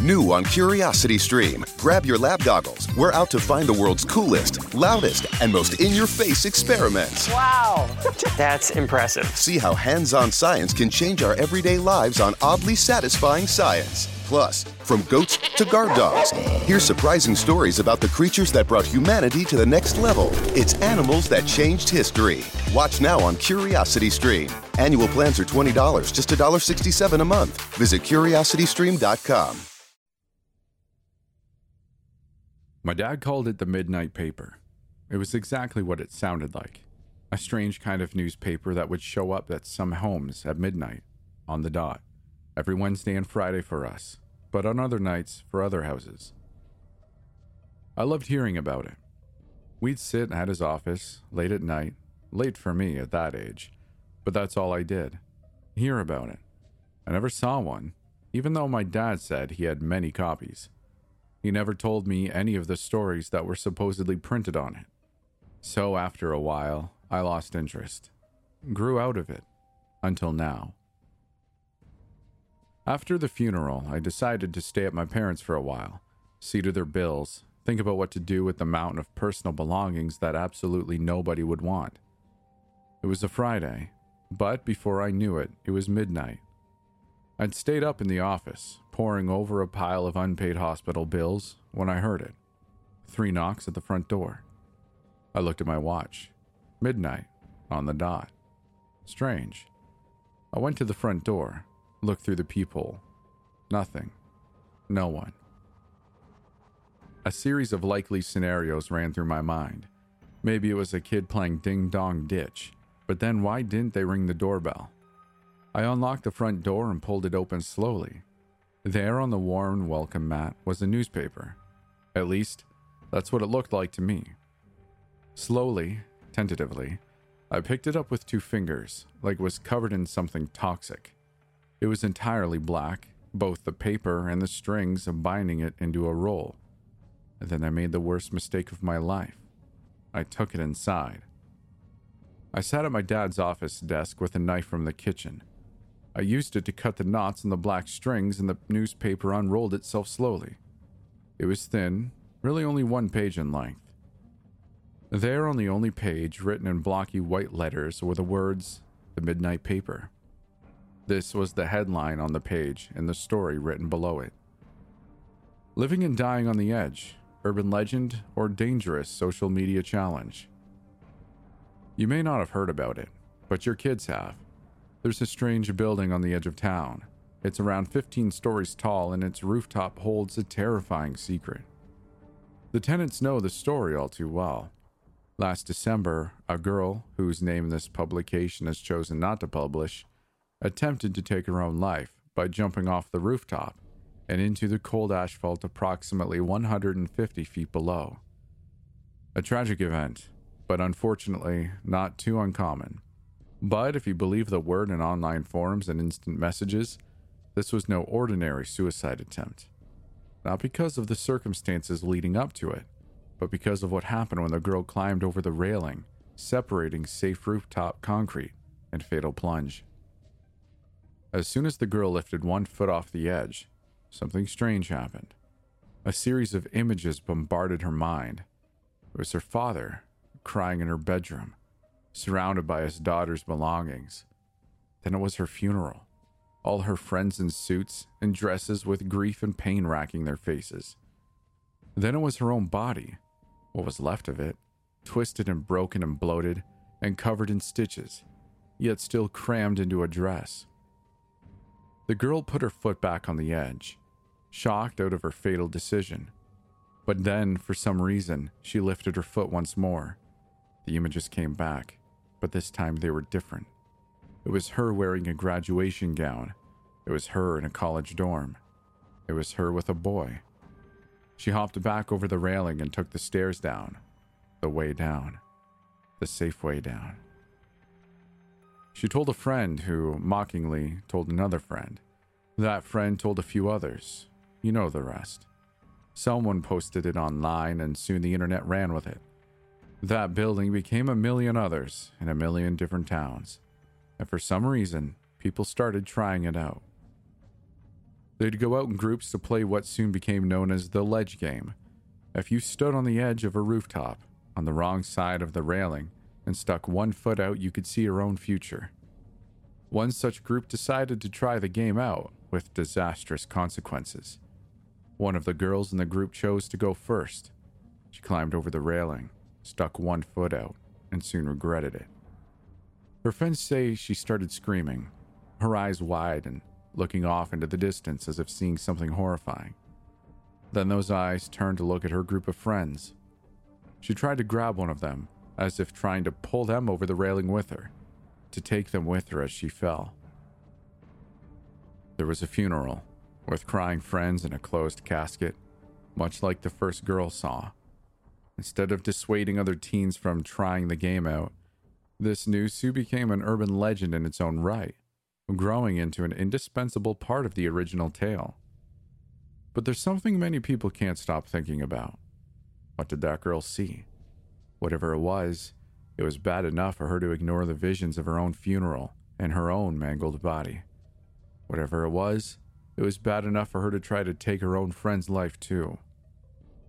New on Curiosity Stream. Grab your lab goggles. We're out to find the world's coolest, loudest, and most in your face experiments. Wow, that's impressive. See how hands on science can change our everyday lives on oddly satisfying science. Plus, from goats to guard dogs, hear surprising stories about the creatures that brought humanity to the next level. It's animals that changed history. Watch now on Curiosity Stream. Annual plans are $20, just $1.67 a month. Visit curiositystream.com. My dad called it the Midnight Paper. It was exactly what it sounded like a strange kind of newspaper that would show up at some homes at midnight, on the dot, every Wednesday and Friday for us, but on other nights for other houses. I loved hearing about it. We'd sit at his office late at night, late for me at that age, but that's all I did hear about it. I never saw one, even though my dad said he had many copies. He never told me any of the stories that were supposedly printed on it. So after a while, I lost interest, grew out of it, until now. After the funeral, I decided to stay at my parents for a while, see to their bills, think about what to do with the mountain of personal belongings that absolutely nobody would want. It was a Friday, but before I knew it, it was midnight. I'd stayed up in the office, poring over a pile of unpaid hospital bills, when I heard it. Three knocks at the front door. I looked at my watch. Midnight, on the dot. Strange. I went to the front door, looked through the peephole. Nothing. No one. A series of likely scenarios ran through my mind. Maybe it was a kid playing ding dong ditch, but then why didn't they ring the doorbell? I unlocked the front door and pulled it open slowly. There on the worn welcome mat was a newspaper. At least, that's what it looked like to me. Slowly, tentatively, I picked it up with two fingers, like it was covered in something toxic. It was entirely black, both the paper and the strings binding it into a roll. And then I made the worst mistake of my life. I took it inside. I sat at my dad's office desk with a knife from the kitchen. I used it to cut the knots in the black strings, and the newspaper unrolled itself slowly. It was thin, really only one page in length. There on the only page, written in blocky white letters, were the words, The Midnight Paper. This was the headline on the page and the story written below it. Living and Dying on the Edge Urban Legend or Dangerous Social Media Challenge. You may not have heard about it, but your kids have. There's a strange building on the edge of town. It's around 15 stories tall, and its rooftop holds a terrifying secret. The tenants know the story all too well. Last December, a girl, whose name this publication has chosen not to publish, attempted to take her own life by jumping off the rooftop and into the cold asphalt approximately 150 feet below. A tragic event, but unfortunately not too uncommon. But if you believe the word in online forums and instant messages, this was no ordinary suicide attempt. Not because of the circumstances leading up to it, but because of what happened when the girl climbed over the railing, separating safe rooftop concrete and fatal plunge. As soon as the girl lifted one foot off the edge, something strange happened. A series of images bombarded her mind. It was her father crying in her bedroom, surrounded by his daughter's belongings. Then it was her funeral. All her friends in suits and dresses with grief and pain racking their faces. Then it was her own body, what was left of it, twisted and broken and bloated and covered in stitches, yet still crammed into a dress. The girl put her foot back on the edge, shocked out of her fatal decision. But then, for some reason, she lifted her foot once more. The images came back but this time they were different. It was her wearing a graduation gown. It was her in a college dorm. It was her with a boy. She hopped back over the railing and took the stairs down. The way down. The safe way down. She told a friend who, mockingly, told another friend. That friend told a few others. You know the rest. Someone posted it online, and soon the internet ran with it. That building became a million others in a million different towns. And for some reason, people started trying it out. They'd go out in groups to play what soon became known as the ledge game. If you stood on the edge of a rooftop, on the wrong side of the railing, and stuck one foot out, you could see your own future. One such group decided to try the game out, with disastrous consequences. One of the girls in the group chose to go first. She climbed over the railing, stuck one foot out, and soon regretted it. Her friends say she started screaming, her eyes wide and looking off into the distance as if seeing something horrifying. Then those eyes turned to look at her group of friends. She tried to grab one of them, as if trying to pull them over the railing with her, to take them with her as she fell. There was a funeral, with crying friends and a closed casket, much like the first girl saw. Instead of dissuading other teens from trying the game out, this soon became an urban legend in its own right, growing into an indispensable part of the original tale. But there's something many people can't stop thinking about. What did that girl see? Whatever it was, it was bad enough for her to ignore the visions of her own funeral and her own mangled body. Whatever it was, it was bad enough for her to try to take her own friend's life too.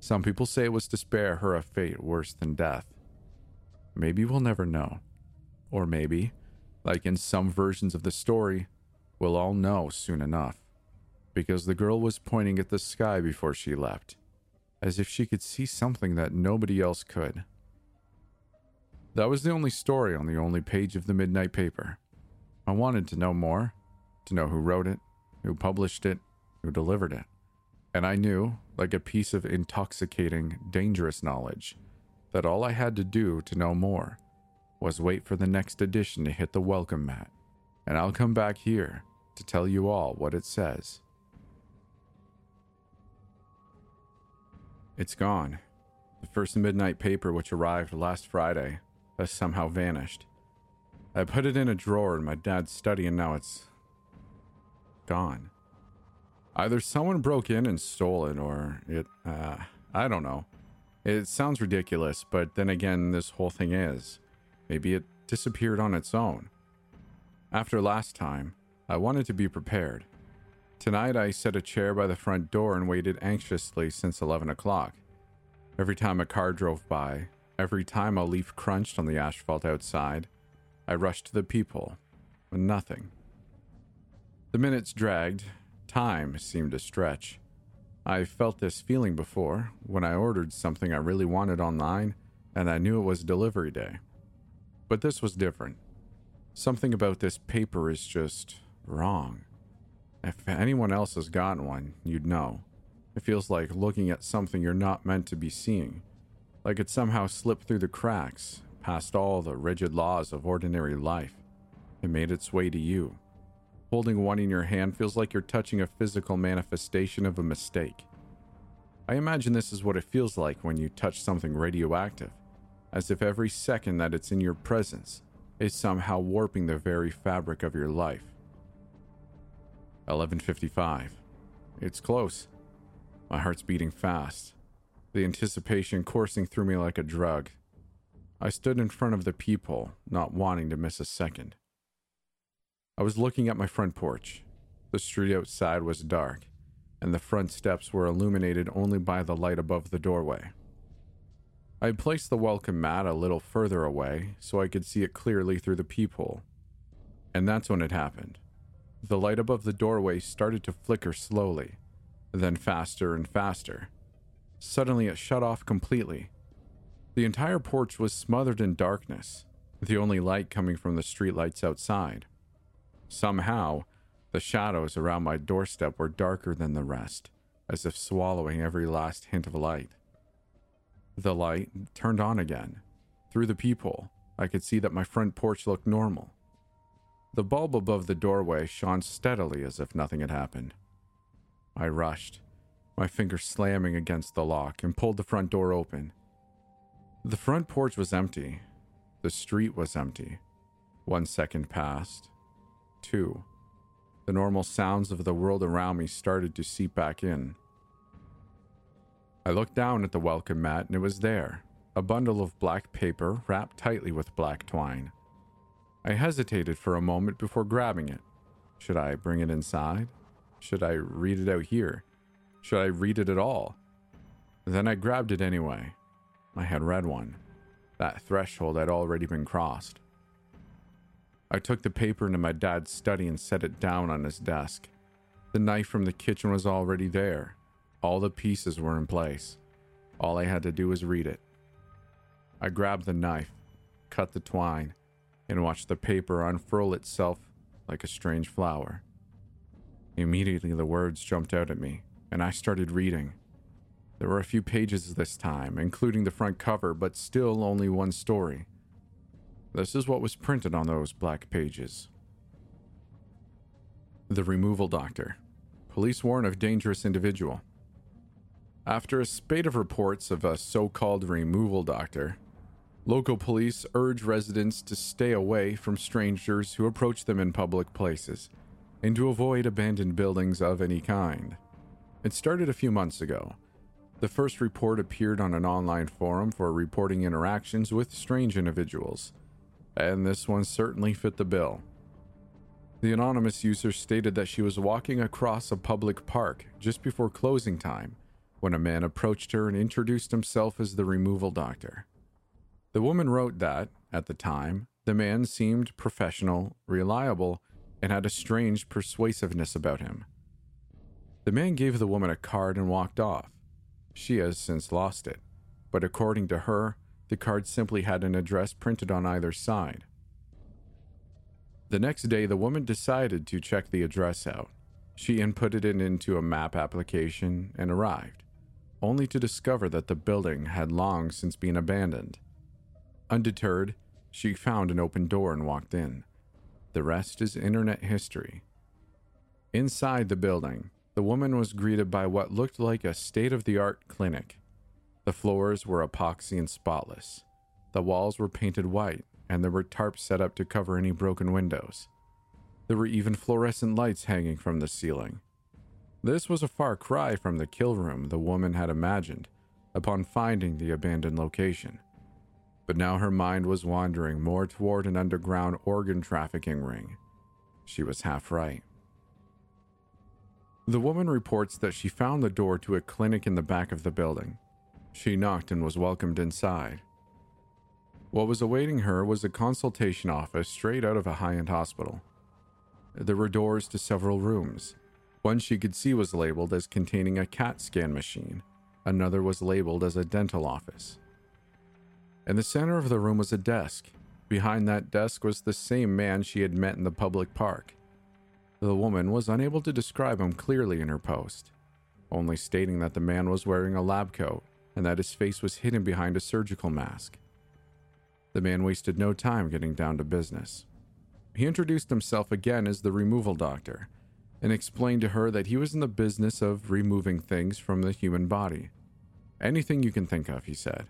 Some people say it was to spare her a fate worse than death. Maybe we'll never know. Or maybe, like in some versions of the story, we'll all know soon enough. Because the girl was pointing at the sky before she left, as if she could see something that nobody else could. That was the only story on the only page of the midnight paper. I wanted to know more, to know who wrote it, who published it, who delivered it. And I knew, like a piece of intoxicating, dangerous knowledge, that all I had to do to know more was wait for the next edition to hit the welcome mat, and I'll come back here to tell you all what it says. It's gone. The first midnight paper, which arrived last Friday, has somehow vanished. I put it in a drawer in my dad's study, and now it's gone. Either someone broke in and stole it, or it, uh, I don't know. It sounds ridiculous, but then again, this whole thing is. Maybe it disappeared on its own. After last time, I wanted to be prepared. Tonight, I set a chair by the front door and waited anxiously since 11 o'clock. Every time a car drove by, every time a leaf crunched on the asphalt outside, I rushed to the people, but nothing. The minutes dragged, time seemed to stretch. I felt this feeling before when I ordered something I really wanted online and I knew it was delivery day. But this was different. Something about this paper is just wrong. If anyone else has gotten one, you'd know. It feels like looking at something you're not meant to be seeing, like it somehow slipped through the cracks, past all the rigid laws of ordinary life. It made its way to you. Holding one in your hand feels like you're touching a physical manifestation of a mistake. I imagine this is what it feels like when you touch something radioactive as if every second that it's in your presence is somehow warping the very fabric of your life. 11:55. It's close. My heart's beating fast, the anticipation coursing through me like a drug. I stood in front of the peephole, not wanting to miss a second. I was looking at my front porch. The street outside was dark, and the front steps were illuminated only by the light above the doorway. I had placed the welcome mat a little further away so I could see it clearly through the peephole. And that's when it happened. The light above the doorway started to flicker slowly, then faster and faster. Suddenly, it shut off completely. The entire porch was smothered in darkness, the only light coming from the streetlights outside. Somehow, the shadows around my doorstep were darker than the rest, as if swallowing every last hint of light. The light turned on again. Through the peephole, I could see that my front porch looked normal. The bulb above the doorway shone steadily as if nothing had happened. I rushed, my fingers slamming against the lock, and pulled the front door open. The front porch was empty. The street was empty. One second passed. Two. The normal sounds of the world around me started to seep back in. I looked down at the welcome mat and it was there a bundle of black paper wrapped tightly with black twine. I hesitated for a moment before grabbing it. Should I bring it inside? Should I read it out here? Should I read it at all? Then I grabbed it anyway. I had read one. That threshold had already been crossed. I took the paper into my dad's study and set it down on his desk. The knife from the kitchen was already there. All the pieces were in place. All I had to do was read it. I grabbed the knife, cut the twine, and watched the paper unfurl itself like a strange flower. Immediately, the words jumped out at me, and I started reading. There were a few pages this time, including the front cover, but still only one story. This is what was printed on those black pages The Removal Doctor. Police warn of dangerous individual. After a spate of reports of a so called removal doctor, local police urge residents to stay away from strangers who approach them in public places and to avoid abandoned buildings of any kind. It started a few months ago. The first report appeared on an online forum for reporting interactions with strange individuals and this one certainly fit the bill. The anonymous user stated that she was walking across a public park just before closing time when a man approached her and introduced himself as the removal doctor. The woman wrote that, at the time, the man seemed professional, reliable, and had a strange persuasiveness about him. The man gave the woman a card and walked off. She has since lost it, but according to her, the card simply had an address printed on either side. The next day, the woman decided to check the address out. She inputted it into a map application and arrived, only to discover that the building had long since been abandoned. Undeterred, she found an open door and walked in. The rest is internet history. Inside the building, the woman was greeted by what looked like a state of the art clinic. The floors were epoxy and spotless. The walls were painted white, and there were tarps set up to cover any broken windows. There were even fluorescent lights hanging from the ceiling. This was a far cry from the kill room the woman had imagined upon finding the abandoned location. But now her mind was wandering more toward an underground organ trafficking ring. She was half right. The woman reports that she found the door to a clinic in the back of the building she knocked and was welcomed inside. What was awaiting her was a consultation office straight out of a high end hospital. There were doors to several rooms. One she could see was labeled as containing a CAT scan machine, another was labeled as a dental office. In the center of the room was a desk. Behind that desk was the same man she had met in the public park. The woman was unable to describe him clearly in her post, only stating that the man was wearing a lab coat and that his face was hidden behind a surgical mask. The man wasted no time getting down to business. He introduced himself again as the removal doctor and explained to her that he was in the business of removing things from the human body. Anything you can think of, he said.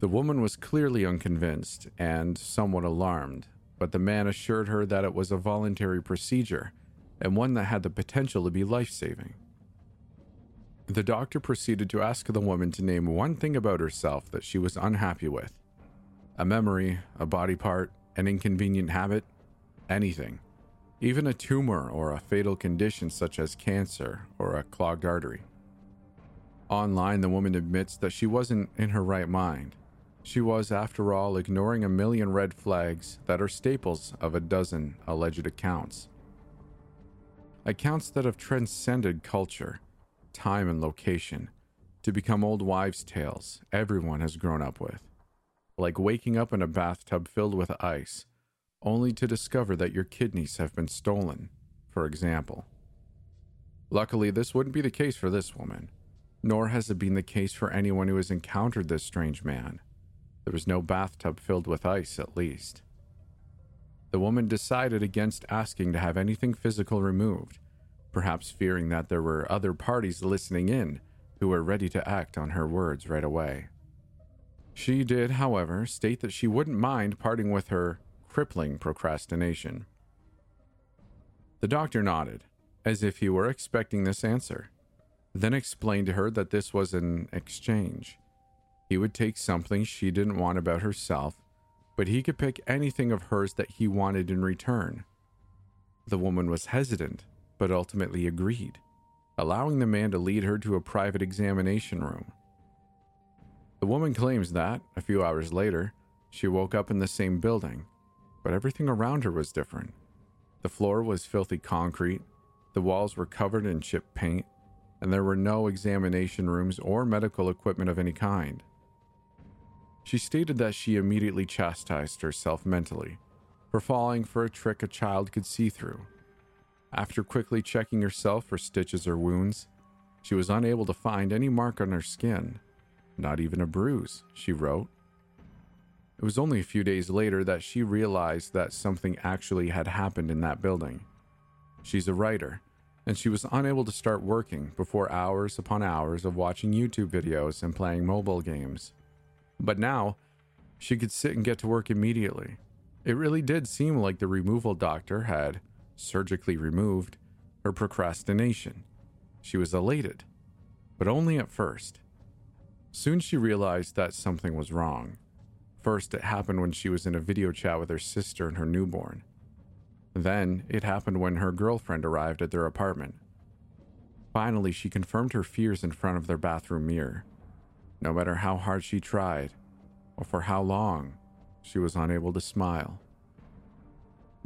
The woman was clearly unconvinced and somewhat alarmed, but the man assured her that it was a voluntary procedure and one that had the potential to be life saving. The doctor proceeded to ask the woman to name one thing about herself that she was unhappy with a memory, a body part, an inconvenient habit, anything. Even a tumor or a fatal condition such as cancer or a clogged artery. Online, the woman admits that she wasn't in her right mind. She was, after all, ignoring a million red flags that are staples of a dozen alleged accounts. Accounts that have transcended culture time, and location to become old wives' tales everyone has grown up with. Like waking up in a bathtub filled with ice, only to discover that your kidneys have been stolen, for example. Luckily, this wouldn't be the case for this woman, nor has it been the case for anyone who has encountered this strange man. There was no bathtub filled with ice, at least. The woman decided against asking to have anything physical removed perhaps fearing that there were other parties listening in who were ready to act on her words right away. She did, however, state that she wouldn't mind parting with her crippling procrastination. The doctor nodded, as if he were expecting this answer, then explained to her that this was an exchange. He would take something she didn't want about herself, but he could pick anything of hers that he wanted in return. The woman was hesitant but ultimately agreed, allowing the man to lead her to a private examination room. The woman claims that, a few hours later, she woke up in the same building, but everything around her was different. The floor was filthy concrete, the walls were covered in chipped paint, and there were no examination rooms or medical equipment of any kind. She stated that she immediately chastised herself mentally for falling for a trick a child could see through. After quickly checking herself for stitches or wounds, she was unable to find any mark on her skin, not even a bruise, she wrote. It was only a few days later that she realized that something actually had happened in that building. She's a writer, and she was unable to start working before hours upon hours of watching YouTube videos and playing mobile games. But now, she could sit and get to work immediately. It really did seem like the removal doctor had surgically removed her procrastination. She was elated, but only at first. Soon she realized that something was wrong. First, it happened when she was in a video chat with her sister and her newborn. Then, it happened when her girlfriend arrived at their apartment. Finally, she confirmed her fears in front of their bathroom mirror. No matter how hard she tried, or for how long, she was unable to smile.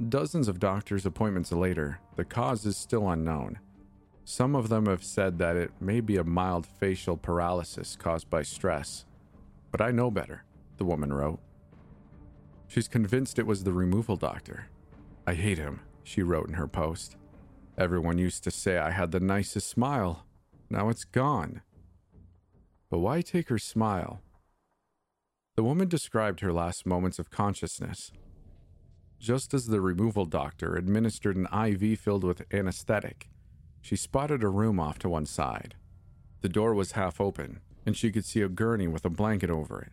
Dozens of doctor's appointments later, the cause is still unknown. Some of them have said that it may be a mild facial paralysis caused by stress. But I know better, the woman wrote. She's convinced it was the removal doctor. I hate him, she wrote in her post. Everyone used to say I had the nicest smile. Now it's gone. But why take her smile? The woman described her last moments of consciousness. Just as the removal doctor administered an IV filled with anesthetic, she spotted a room off to one side. The door was half open, and she could see a gurney with a blanket over it.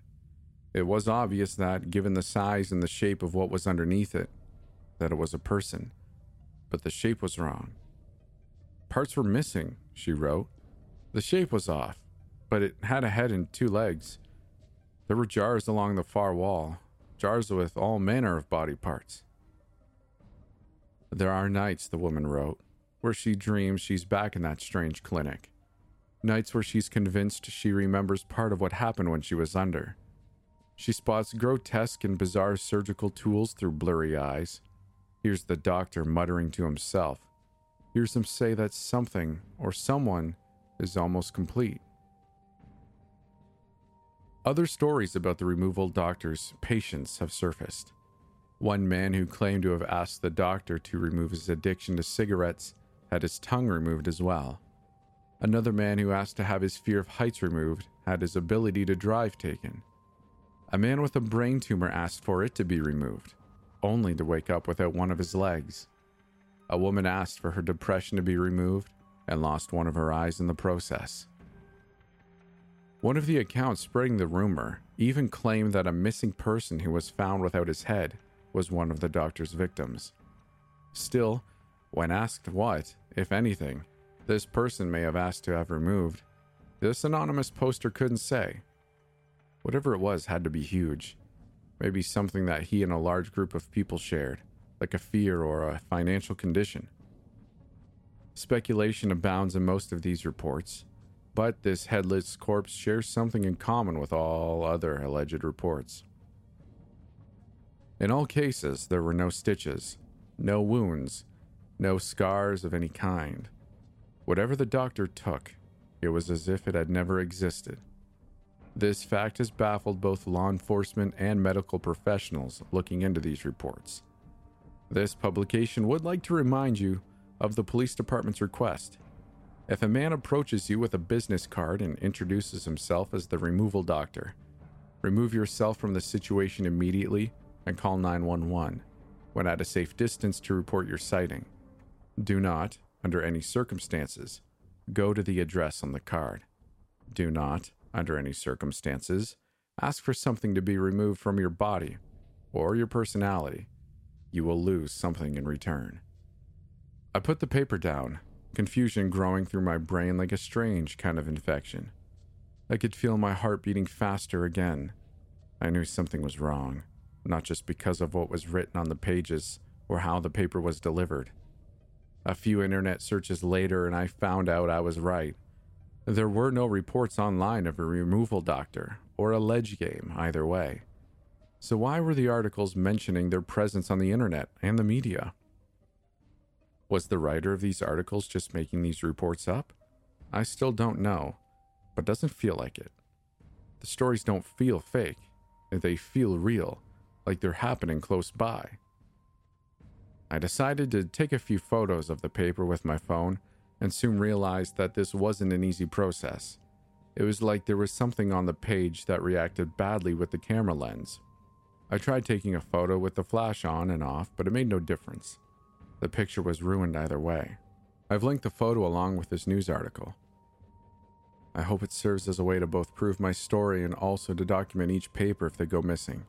It was obvious that, given the size and the shape of what was underneath it, that it was a person, but the shape was wrong. Parts were missing, she wrote. The shape was off, but it had a head and two legs. There were jars along the far wall, jars with all manner of body parts. There are nights, the woman wrote, where she dreams she's back in that strange clinic. Nights where she's convinced she remembers part of what happened when she was under. She spots grotesque and bizarre surgical tools through blurry eyes. Hears the doctor muttering to himself. Hears him say that something or someone is almost complete. Other stories about the removal doctor's patients have surfaced. One man who claimed to have asked the doctor to remove his addiction to cigarettes had his tongue removed as well. Another man who asked to have his fear of heights removed had his ability to drive taken. A man with a brain tumor asked for it to be removed, only to wake up without one of his legs. A woman asked for her depression to be removed and lost one of her eyes in the process. One of the accounts spreading the rumor even claimed that a missing person who was found without his head was one of the doctor's victims. Still, when asked what, if anything, this person may have asked to have removed, this anonymous poster couldn't say. Whatever it was had to be huge. Maybe something that he and a large group of people shared, like a fear or a financial condition. Speculation abounds in most of these reports, but this headless corpse shares something in common with all other alleged reports. In all cases, there were no stitches, no wounds, no scars of any kind. Whatever the doctor took, it was as if it had never existed. This fact has baffled both law enforcement and medical professionals looking into these reports. This publication would like to remind you of the police department's request. If a man approaches you with a business card and introduces himself as the removal doctor, remove yourself from the situation immediately and call 911 when at a safe distance to report your sighting. Do not, under any circumstances, go to the address on the card. Do not, under any circumstances, ask for something to be removed from your body or your personality. You will lose something in return. I put the paper down, confusion growing through my brain like a strange kind of infection. I could feel my heart beating faster again. I knew something was wrong, not just because of what was written on the pages or how the paper was delivered. A few internet searches later, and I found out I was right. There were no reports online of a removal doctor or a ledge game, either way. So, why were the articles mentioning their presence on the internet and the media? Was the writer of these articles just making these reports up? I still don't know, but doesn't feel like it. The stories don't feel fake, they feel real, like they're happening close by. I decided to take a few photos of the paper with my phone and soon realized that this wasn't an easy process. It was like there was something on the page that reacted badly with the camera lens. I tried taking a photo with the flash on and off, but it made no difference. The picture was ruined either way. I've linked the photo along with this news article. I hope it serves as a way to both prove my story and also to document each paper if they go missing.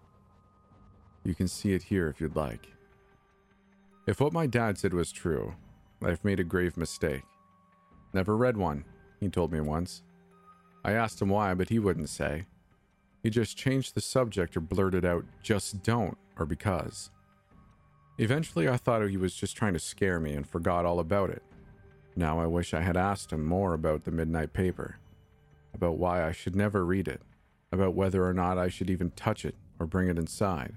You can see it here if you'd like. If what my dad said was true, I've made a grave mistake. Never read one, he told me once. I asked him why, but he wouldn't say. He just changed the subject or blurted out, just don't, or because. Eventually, I thought he was just trying to scare me and forgot all about it. Now I wish I had asked him more about the midnight paper, about why I should never read it, about whether or not I should even touch it or bring it inside.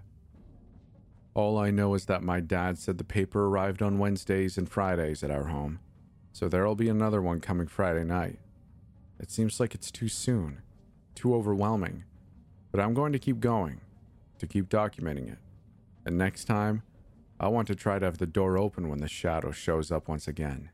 All I know is that my dad said the paper arrived on Wednesdays and Fridays at our home, so there'll be another one coming Friday night. It seems like it's too soon, too overwhelming, but I'm going to keep going, to keep documenting it. And next time, I want to try to have the door open when the shadow shows up once again.